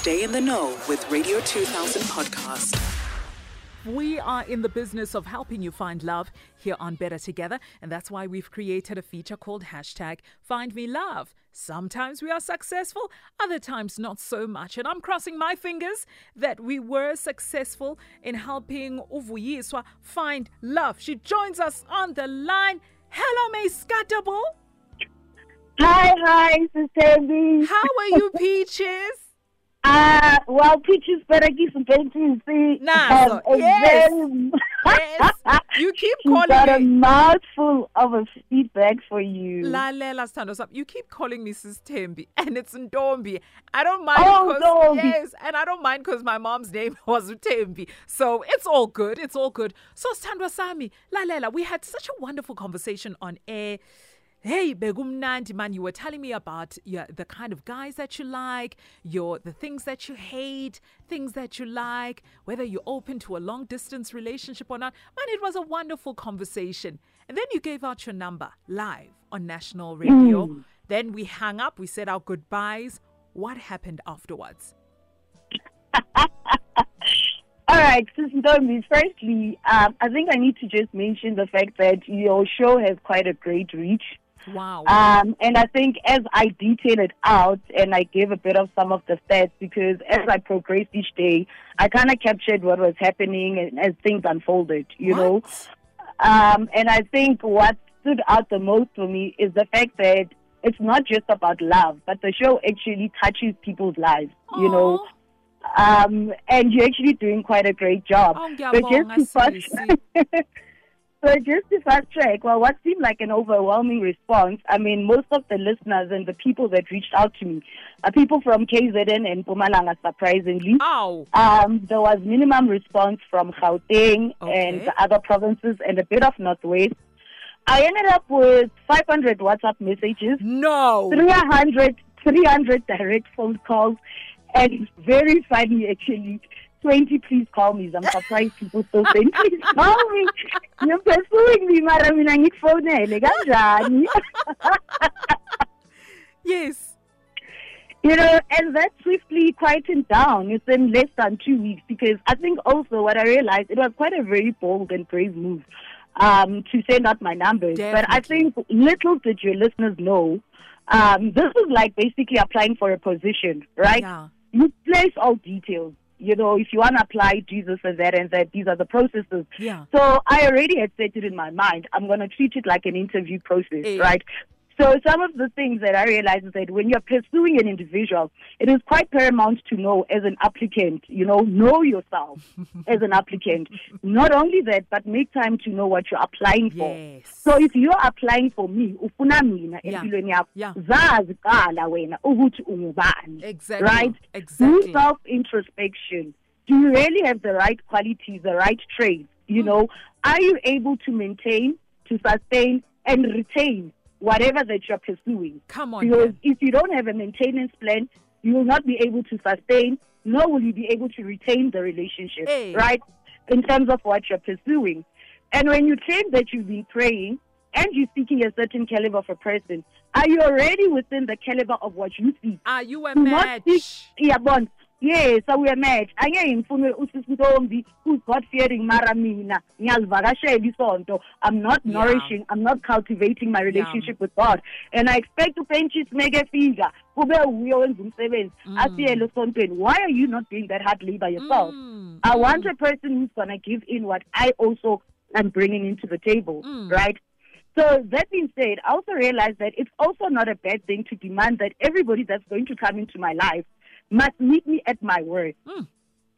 Stay in the know with Radio 2000 podcast. We are in the business of helping you find love here on Better Together, and that's why we've created a feature called hashtag Find Me Love. Sometimes we are successful, other times not so much. And I'm crossing my fingers that we were successful in helping Uvuyiswa find love. She joins us on the line. Hello, May Scatterbull. Hi, hi, Sister B. How are you, Peaches? Uh, well, Peaches better give some painting, see. Nazo, a yes. very- Yes. You keep She's got a mouthful of a feedback for you. La Lalela Sithando Sam, you keep calling me Sis Tembi and it's Ndombi. I don't mind Oh, Ntombi. yes, and I don't mind because my mom's name was Tembi. So it's all good. It's all good. So Sithandwa Sami, Lalela, we had such a wonderful conversation on air. Hey, Begum begumnandi man, you were telling me about the kind of guys that you like, your the things that you hate, things that you like, whether you're open to a long distance relationship or not. Man, it was a wonderful conversation. And then you gave out your number live on national radio. Then we hung up, we said our goodbyes. What happened afterwards? All right, Sister Ntombi, firstly, um, I think I need to just mention the fact that your show has quite a great reach. Wow. Um, and I think as I detail it out and I gave a bit of some of the stats because as I progressed each day, I kind of captured what was happening and as things unfolded, you know. Um, and I think what stood out the most for me is the fact that it's not just about love, but the show actually touches people's lives, you know. Um, and you're actually doing quite a great job. Oh, But ngiyabonga, just to. so just to fast track, well, what seemed like an overwhelming response, I mean, most of the listeners and the people that reached out to me are people from KZN and Mpumalanga, surprisingly. Ow. Um, there was minimum response from Gauteng and the other provinces and a bit of Northwest. I ended up with 500 WhatsApp messages, No. 300, 300 direct phone calls, and very funny actually. 20 please call me. I'm surprised people still saying please call me. You're pursuing me, mara mina ngikufonele kanjani? Yes. You know, and that swiftly quietened down. It's in less than two weeks because I think also what I realized it was quite a very bold and brave move um, to send out my numbers. But I think little did your listeners know, um, this is like basically applying for a position, right? Yeah. You place all details. You know, if you want to apply Jesus and that and that, these are the processes. Yeah. So I already had set it in my mind. I'm going to treat it like an interview process, Eh. right? So some of the things that I realized is that when you're pursuing an individual, it is quite paramount to know as an applicant, you know, know yourself as an applicant. Not only that, but make time to know what you're applying for. Yes. So if you're applying for me, ufuna mina Yeah. empilweni yakho, Yeah. zazi qala wena ukuthi ungubani. Exactly. Right? Exactly. Do self introspection. Do you really have the right qualities, the right traits? You mm. know, are you able to maintain, to sustain, and retain whatever that you're pursuing? Come on. Because then. if you don't have a maintenance plan, you will not be able to sustain, nor will you be able to retain the relationship, Hey. right? In terms of what you're pursuing. And when you claim that you've been praying and you're seeking a certain caliber of a person, are you already within the caliber of what you seek? Are you a Do match? seek- iyabona yes awuyamatch angeke ngifune usisi ntombi who's god fearing mara mina ngiyazivakashela isonto. I'm not Yeah. nourishing i'm not cultivating my relationship with god. And i expect upentshis make efika kube uye wenza umsebenzi asiyele esontweni. Why are you not doing that hard labor yourself? Mm, i want a person who's going to give in what i also am bringing into the table Mm. right? So that being said, I also realize that it's also not a bad thing to demand that everybody that's going to come into my life must meet me at my worth. Mm.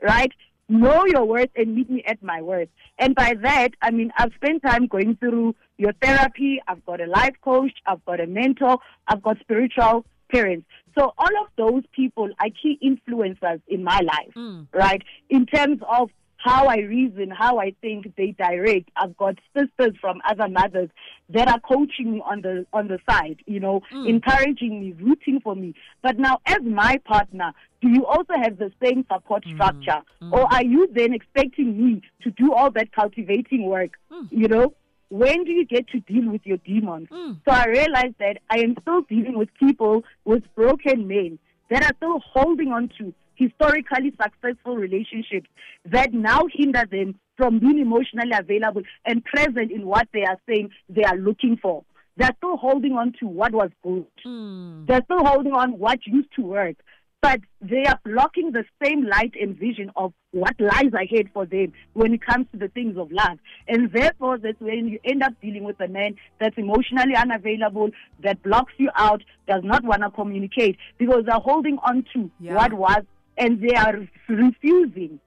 Right? Know your worth and meet me at my worth. And by that, I mean, I've spent time going through your therapy. I've got a life coach. I've got a mentor. I've got spiritual parents. So all of those people are key influencers in my life, Mm. right? In terms of how I reason, how I think, they direct. I've got sisters from other mothers that are coaching me on the on the side, you know, Mm. encouraging me, rooting for me. But now, as my partner, do you also have the same support Mm. structure, or are you then expecting me to do all that cultivating work? Mm. You know, when do you get to deal with your demons? Mm. So I realized that I am still dealing with people with broken men that are still holding on to historically successful relationships that now hinder them from being emotionally available and present in what they are saying they are looking for. They're still holding on to what was good. Mm. They're still holding on what used to work. But they are blocking the same light and vision of what lies ahead for them when it comes to the things of love. And therefore, that's when you end up dealing with a man that's emotionally unavailable, that blocks you out, does not want to communicate because they're holding on to Yeah. what was and they are refusing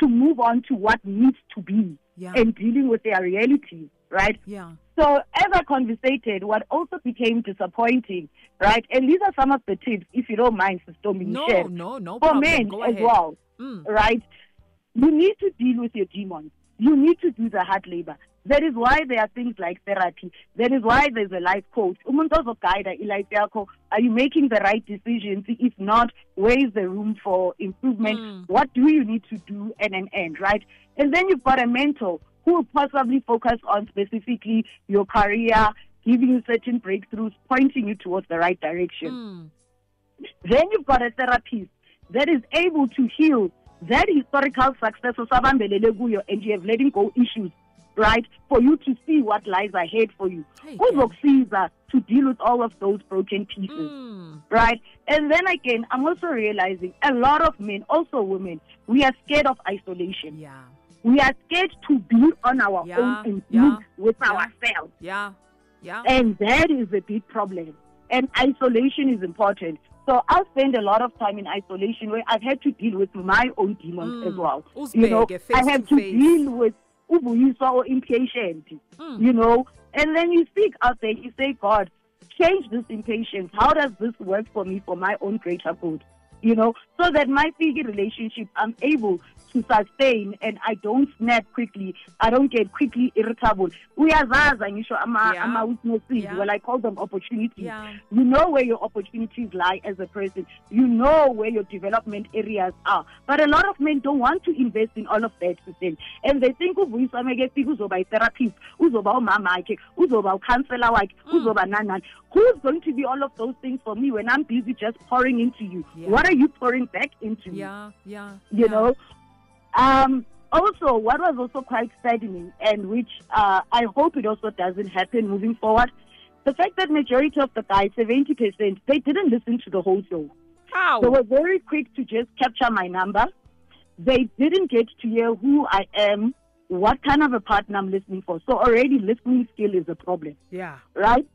to move on to what needs to be Yeah. and dealing with their reality, right? Yeah. So as I conversated, what also became disappointing, right? And these are some of the tips, if you don't mind, Sister No, share. no, no For problem. men Go as ahead. well, Mm. right? You need to deal with your demons. You need to do the hard labor. That is why there are things like therapy. That is why there's a life coach. Umuntu ozoguide i-life yakho. Are you making the right decisions? If not, where is the room for improvement? Mm. What do you need to do and an end, right? And then you've got a mentor who will possibly focus on specifically your career, giving you certain breakthroughs, pointing you towards the right direction. Mm. Then you've got a therapist that is able to heal that historical success of sabambelele kuyo and you have letting go issues, right? For you to see what lies ahead for you. Hey, Uzokusiza to deal with all of those broken pieces, Mm. right? And then again, I'm also realizing a lot of men, also women, we are scared of isolation. Yeah. We are scared to be on our Yeah, own and yeah, with yeah. ourselves. Yeah. Yeah. And that is a big problem. And isolation is important. So I'll spend a lot of time in isolation where I've had to deal with my own demons Mm. as well. You know, I have to to face. deal with ubuyiswa or impatient, Mm. you know. And then you speak out there, you say, God, change this impatience. How does this work for me for my own greater good? You know, so that my figure relationship, I'm able to sustain and I don't snap quickly. I don't get quickly irritable. Uyazaza ngisho ama, Yeah. ama weaknesses. Yeah. Well, I call them opportunities. Yeah. You know where your opportunities lie as a person. You know where your development areas are. But a lot of men don't want to invest in all of that system. And they think mekefika uzoba i-therapist, who's uzoba umama wakhe, uzoba ucounselor wakhe, mm. uzoba nanani. Who's going to be all of those things for me when I'm busy just pouring into you? Yeah. What are you pouring back into me? Yeah. Yeah. you yeah. know. Um, also, what was also quite saddening, and which uh, I hope it also doesn't happen moving forward, the fact that majority of the guys, seventy percent, they didn't listen to the whole show. How? They were very quick to just capture my number. They didn't get to hear who I am, what kind of a partner I'm listening for. So already listening skill is a problem, yeah. right?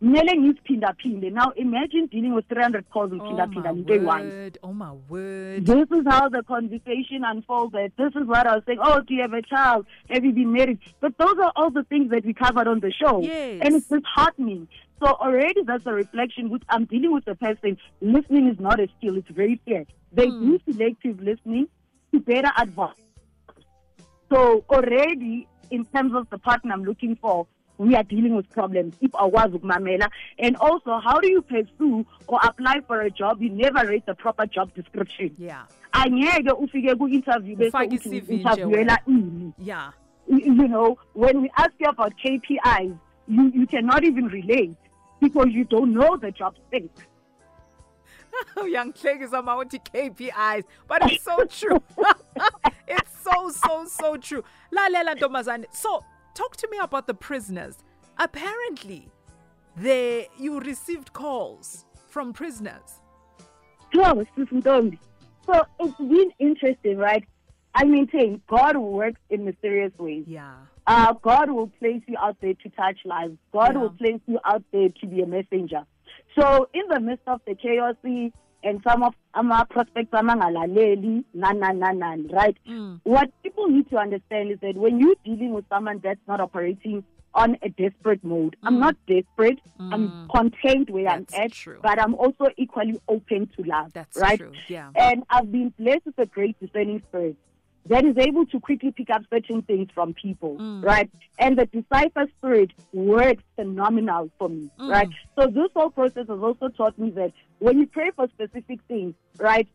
Kumele ngiziphindaphinde. Now imagine dealing with 300 calls Oh ngiphindaphinde my into one. word. Oh my word. This is how the conversation unfolded. This is what I was saying. Oh, do you have a child? Have you been married? But those are all the things that we covered on the show. Yes. And it's disheartening. So already that's a reflection which I'm dealing with the person. Listening is not a skill. It's very fair. They Hmm. do selective listening to better advance. So already in terms of the partner I'm looking for, we are dealing with problems. If I was Mamela. And also, how do you pursue or apply for a job? You never read the proper job description. Yeah. angeke ufike ku-interview bese Ufake uthi i-CV nje interviewela ini Yeah. you know when we ask you about KPIs you you cannot even relate because you don't know the job oh, young is on my own KPIs, but it's so true. it's so so so true. La Lalela Ntombazane. So, talk to me about the prisoners. Apparently, they you received calls from prisoners. so it's been interesting right I maintain God works in mysterious ways Yeah. uh, God will place you out there to touch lives. God Yeah. will place you out there to be a messenger. So in the midst of the chaos and some of our prospects amangalaleli, nan, nan, nan, nan, right? Mm. What people need to understand is that when you're dealing with someone that's not operating on a desperate mode, I'm Mm. not desperate. Mm. I'm content where That's I'm at, true. but I'm also equally open to love. That's right? true. Yeah. And I've been blessed with a great discerning spirit that is able to quickly pick up certain things from people, Mm. right? And the decipher spirit works phenomenal for me, Mm. right? So this whole process has also taught me that when you pray for specific things, right?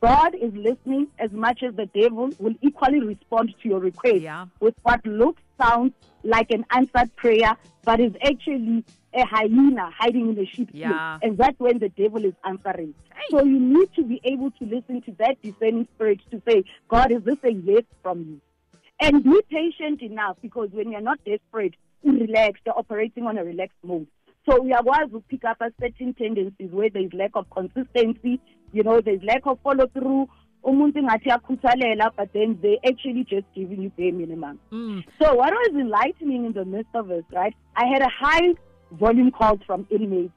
God is listening as much as the devil will equally respond to your request Yeah. with what looks sounds like an answered prayer, but is actually a hyena hiding in the sheep's Yeah. And that's when the devil is answering. Hey. So you need to be able to listen to that discerning spirit to say, God, is this a yes from you? And be patient enough because when you're not desperate, you relax, you're operating on a relaxed mode. So we are wise to pick up a certain tendencies where there's lack of consistency, you know, there's lack of follow through. Umuntu ngathi uyakhuthalela, but then they actually just giving you bare minimum. Mm. So what was enlightening in the midst of this, right? I had a high volume calls from inmates.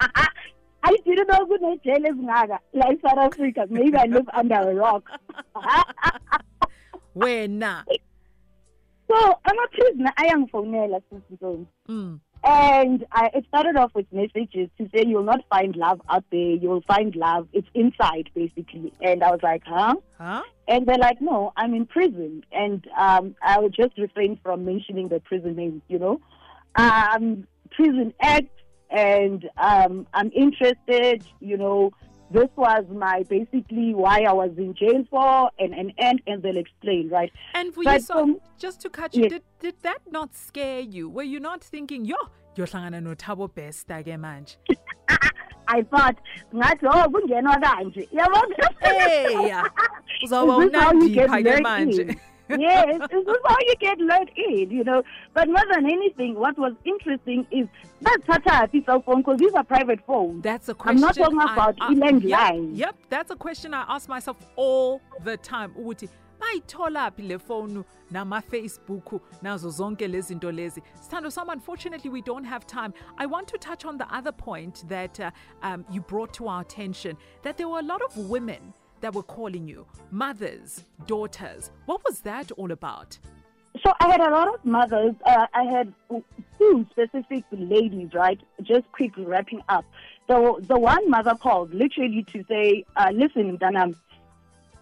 I, didn't know who they jail is ngaga, like South Africa. Maybe I live under a rock. Wena. so I'm a prisoner. I am from Sisi Mm. And I, it started off with messages to say you'll not find love out there. You'll find love. It's inside, basically. And I was like, huh? Huh? And they're like, no, I'm in prison. And um, I will just refrain from mentioning the prison name, you know. Um, prison Act, and um, I'm interested, you know. This was my basically why I was in jail for, and and and, and they'll explain, right? And were But, you so, um, just to cut you, yes. did, did that not scare you? Were you not thinking, yo, yohlangana nothabo besta ke manje? I thought, ngathi oh kungenwa kanje. Yabona? Hey, uzawuba this how you get unandipha ke lured manje. Yes, this is how you get lured in, you know. But more than anything, what was interesting is that such a cell phone because these are private phones. That's a question. I'm not talking about I-. Yep, yep, that's a question I ask myself all the time. Ukuthi bayithola phi le phone nama Facebook nazo zonke lezi zinto lezi. Stando Sam, unfortunately we don't have time. I want to touch on the other point that uh, um, you brought to our attention that there were a lot of women that were calling you mothers, daughters. What was that all about? So I had a lot of mothers. Uh, I had two specific ladies, right? Just quickly wrapping up. So the one mother called literally to say, uh, "Listen, Danam,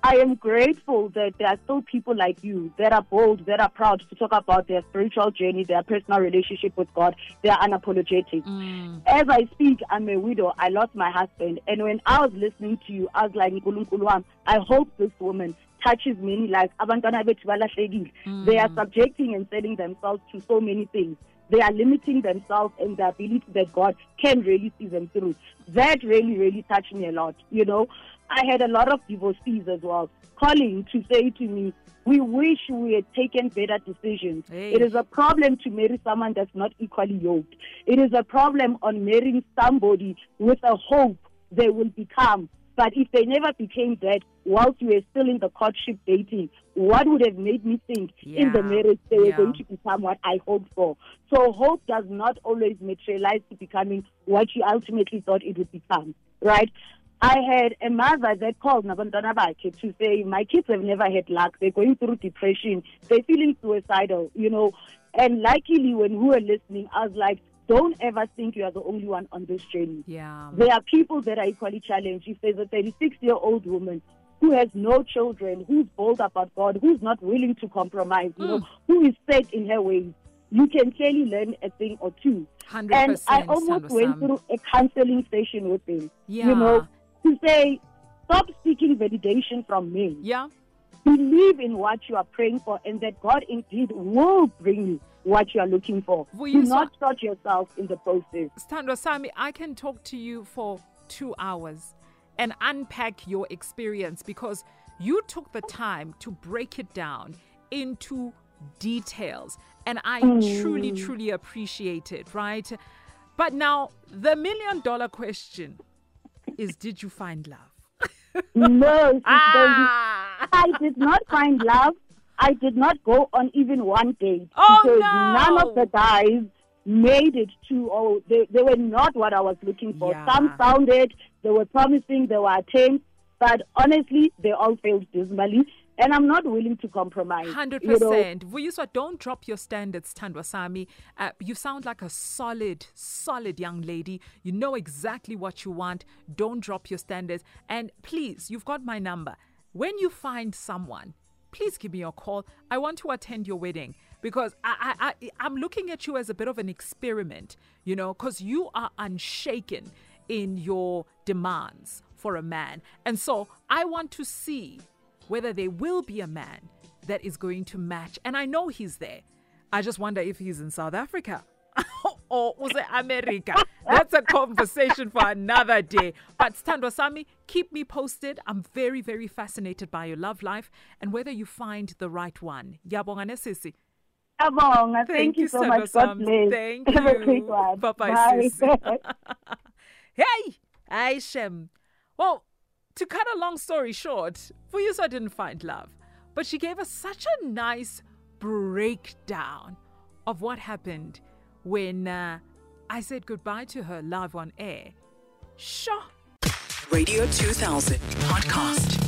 I am grateful that there are still people like you that are bold, that are proud to talk about their spiritual journey, their personal relationship with God. They are unapologetic. Mm. As I speak, I'm a widow. I lost my husband. And when I was listening to you, I was like, "Nkulunkulu I hope this woman touches many lives. Balahlekile. Mm. They are subjecting and selling themselves to so many things. They are limiting themselves and the ability that God can really see them through. That really, really touched me a lot. You know, I had a lot of divorcees as well calling to say to me, we wish we had taken better decisions. Hey. It is a problem to marry someone that's not equally yoked. It is a problem on marrying somebody with a hope they will become. But if they never became that, whilst you were still in the courtship dating, what would have made me think in the marriage they were Yeah. going to become what I hoped for? So hope does not always materialize to becoming what you ultimately thought it would become, right? I had a mother that called Nabantwana bakhe to say, My kids have never had luck. They're going through depression. They're feeling suicidal, you know. And luckily, when we were listening, I was like, Don't ever think you are the only one on this journey. Yeah. There are people that are equally challenged. If there's a 36 year old woman who has no children, who's bold about God, who's not willing to compromise, you know, who is set in her ways, you can clearly learn a thing or two. 100%. And I almost went through a counseling session with them. Yeah. You know, to say, stop seeking validation from me. Yeah. Believe in what you are praying for, and that God indeed will bring you what you are looking for. Will Do you not so- shut yourself in the process. Stando Sami, I can talk to you for two hours and unpack your experience because you took the time to break it down into details. And I mm. truly, truly appreciate it, right? But now, the million dollar question is Did you find love? No, sis, don't be- Ah! I did not find love. I did not go on even one date Oh, because no. none of the guys made it to or they, they were not what I was looking for. Yeah. Some sounded, they were promising, they were attempts, but honestly, they all failed dismally. And I'm not willing to compromise. 100%. you know. Vuyiswa, don't drop your standards, Tandwasami. Uh, you sound like a solid, solid young lady. You know exactly what you want. Don't drop your standards. And please, you've got my number. When you find someone, please give me a call. I want to attend your wedding because I, I, I I'm looking at you as a bit of an experiment. You know, because you are unshaken in your demands for a man, and so I want to see whether there will be a man that is going to match. And I know he's there. I just wonder if he's in South Africa. or was it America? That's a conversation for another day. But Stando Sami, keep me posted. I'm very, very fascinated by your love life and whether you find the right one. Yabonga nesisi. Abonga, thank, Thank you you, so much. God bless. Thank Have a you. great one. Bye-bye, Bye. sis. Hey, Aishem. Well, to cut a long story short, Vuyiswa didn't find love, but she gave us such a nice breakdown of what happened when uh, I said goodbye to her live on air. Sure. Radio 2000 podcast.